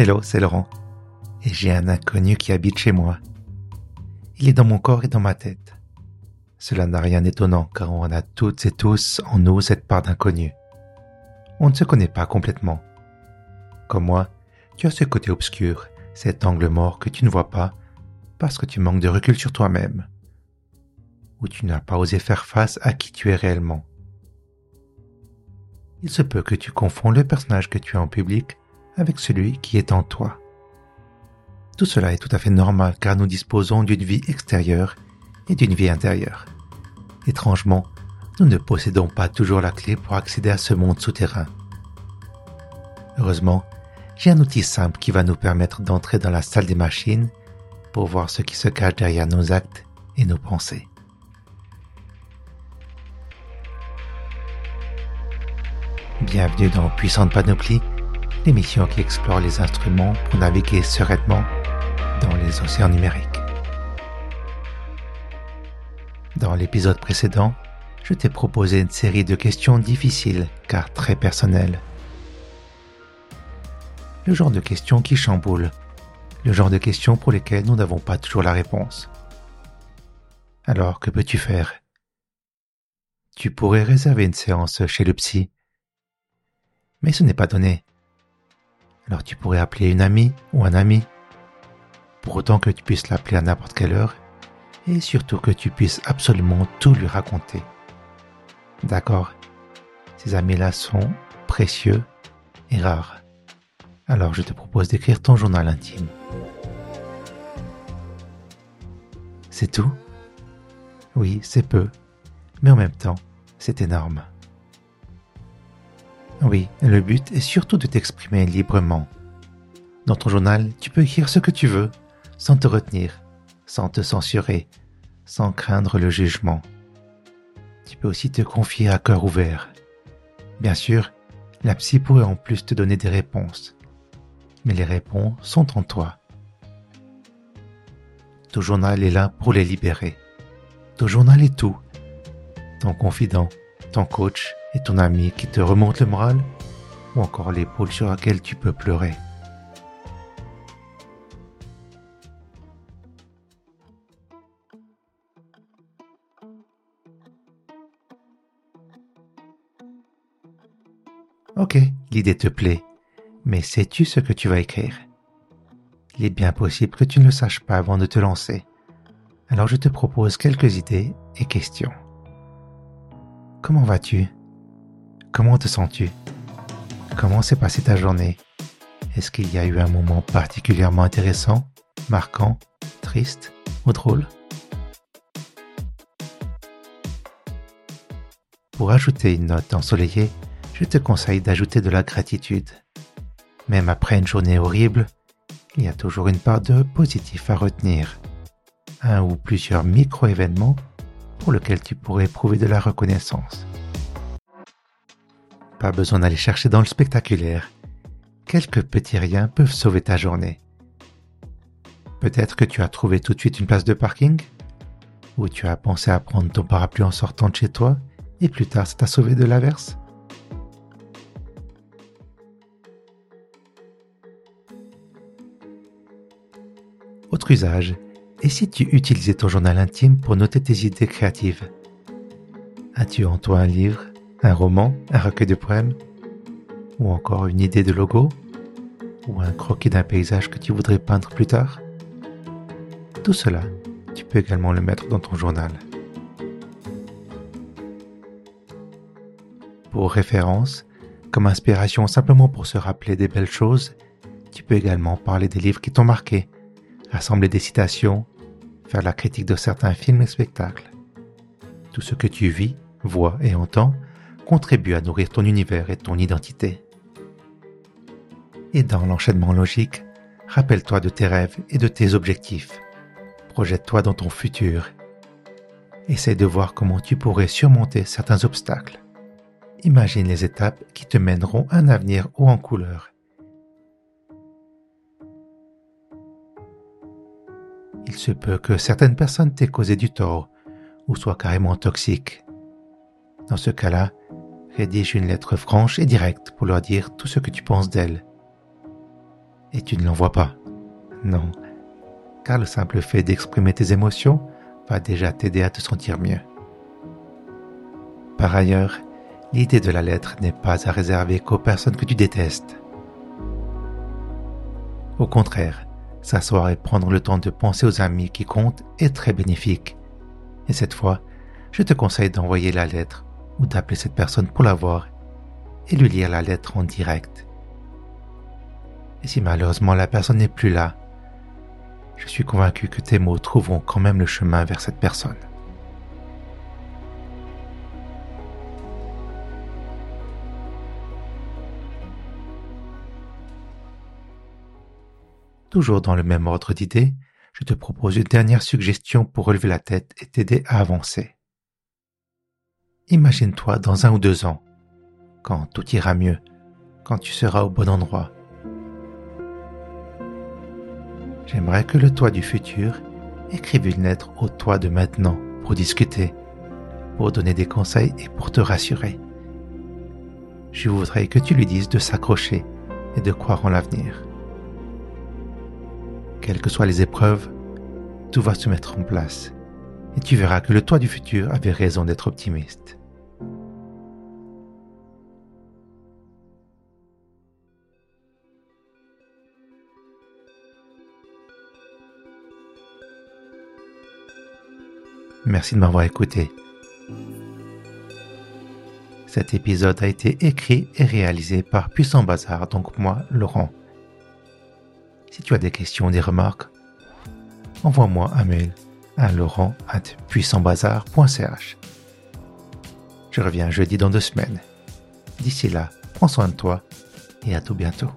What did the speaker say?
Hello, c'est Laurent. Et j'ai un inconnu qui habite chez moi. Il est dans mon corps et dans ma tête. Cela n'a rien d'étonnant car on a toutes et tous en nous cette part d'inconnu. On ne se connaît pas complètement. Comme moi, tu as ce côté obscur, cet angle mort que tu ne vois pas parce que tu manques de recul sur toi-même ou tu n'as pas osé faire face à qui tu es réellement. Il se peut que tu confonds le personnage que tu as en public avec celui qui est en toi. Tout cela est tout à fait normal car nous disposons d'une vie extérieure et d'une vie intérieure. Étrangement, nous ne possédons pas toujours la clé pour accéder à ce monde souterrain. Heureusement, j'ai un outil simple qui va nous permettre d'entrer dans la salle des machines pour voir ce qui se cache derrière nos actes et nos pensées. Bienvenue dans Puissante Panoplie, l'émission qui explore les instruments pour naviguer sereinement dans les océans numériques. Dans l'épisode précédent, je t'ai proposé une série de questions difficiles car très personnelles. Le genre de questions qui chamboulent, le genre de questions pour lesquelles nous n'avons pas toujours la réponse. Alors que peux-tu faire? Tu pourrais réserver une séance chez le psy mais ce n'est pas donné. Alors tu pourrais appeler une amie ou un ami, pour autant que tu puisses l'appeler à n'importe quelle heure, et surtout que tu puisses absolument tout lui raconter. D'accord? Ces amis-là sont précieux et rares. Alors je te propose d'écrire ton journal intime. C'est tout? Oui, c'est peu, mais en même temps, c'est énorme. Oui, le but est surtout de t'exprimer librement. Dans ton journal, tu peux écrire ce que tu veux, sans te retenir, sans te censurer, sans craindre le jugement. Tu peux aussi te confier à cœur ouvert. Bien sûr, la psy pourrait en plus te donner des réponses, mais les réponses sont en toi. Ton journal est là pour les libérer. Ton journal est tout. Ton confident, ton coach, et ton ami qui te remonte le moral ou encore l'épaule sur laquelle tu peux pleurer. Ok, l'idée te plaît, mais sais-tu ce que tu vas écrire? Il est bien possible que tu ne le saches pas avant de te lancer. Alors je te propose quelques idées et questions. Comment vas-tu? Comment te sens-tu? Comment s'est passée ta journée? Est-ce qu'il y a eu un moment particulièrement intéressant, marquant, triste ou drôle? Pour ajouter une note ensoleillée, je te conseille d'ajouter de la gratitude. Même après une journée horrible, il y a toujours une part de positif à retenir. Un ou plusieurs micro-événements pour lesquels tu pourrais éprouver de la reconnaissance. Pas besoin d'aller chercher dans le spectaculaire. Quelques petits riens peuvent sauver ta journée. Peut-être que tu as trouvé tout de suite une place de parking? Ou tu as pensé à prendre ton parapluie en sortant de chez toi et plus tard ça t'a sauvé de l'averse? Autre usage, et si tu utilisais ton journal intime pour noter tes idées créatives? As-tu en toi un livre? Un roman, un recueil de poèmes, ou encore une idée de logo, ou un croquis d'un paysage que tu voudrais peindre plus tard. Tout cela, tu peux également le mettre dans ton journal. Pour référence, comme inspiration simplement pour se rappeler des belles choses, tu peux également parler des livres qui t'ont marqué, assembler des citations, faire la critique de certains films et spectacles. Tout ce que tu vis, vois et entends contribue à nourrir ton univers et ton identité. Et dans l'enchaînement logique, rappelle-toi de tes rêves et de tes objectifs. Projette-toi dans ton futur. Essaye de voir comment tu pourrais surmonter certains obstacles. Imagine les étapes qui te mèneront à un avenir haut en couleur. Il se peut que certaines personnes t'aient causé du tort ou soient carrément toxiques. Dans ce cas-là, rédige une lettre franche et directe pour leur dire tout ce que tu penses d'elles. et tu ne l'envoies pas. Non, car le simple fait d'exprimer tes émotions va déjà t'aider à te sentir mieux. Par ailleurs, l'idée de la lettre n'est pas à réserver qu'aux personnes que tu détestes. Au contraire, s'asseoir et prendre le temps de penser aux amis qui comptent est très bénéfique. Et cette fois, je te conseille d'envoyer la lettre ou d'appeler cette personne pour la voir et lui lire la lettre en direct. Et si malheureusement la personne n'est plus là, je suis convaincu que tes mots trouveront quand même le chemin vers cette personne. Toujours dans le même ordre d'idées, je te propose une dernière suggestion pour relever la tête et t'aider à avancer. Imagine-toi dans un ou deux ans, quand tout ira mieux, quand tu seras au bon endroit. J'aimerais que le toi du futur écrive une lettre au toi de maintenant pour discuter, pour donner des conseils et pour te rassurer. Je voudrais que tu lui dises de s'accrocher et de croire en l'avenir. Quelles que soient les épreuves, tout va se mettre en place et tu verras que le toi du futur avait raison d'être optimiste. Merci de m'avoir écouté. Cet épisode a été écrit et réalisé par Puissant Bazar, donc moi, Laurent. Si tu as des questions ou des remarques, envoie-moi un mail à laurent.puissantbazar.ch. Je reviens jeudi dans deux semaines. D'ici là, prends soin de toi et à tout bientôt.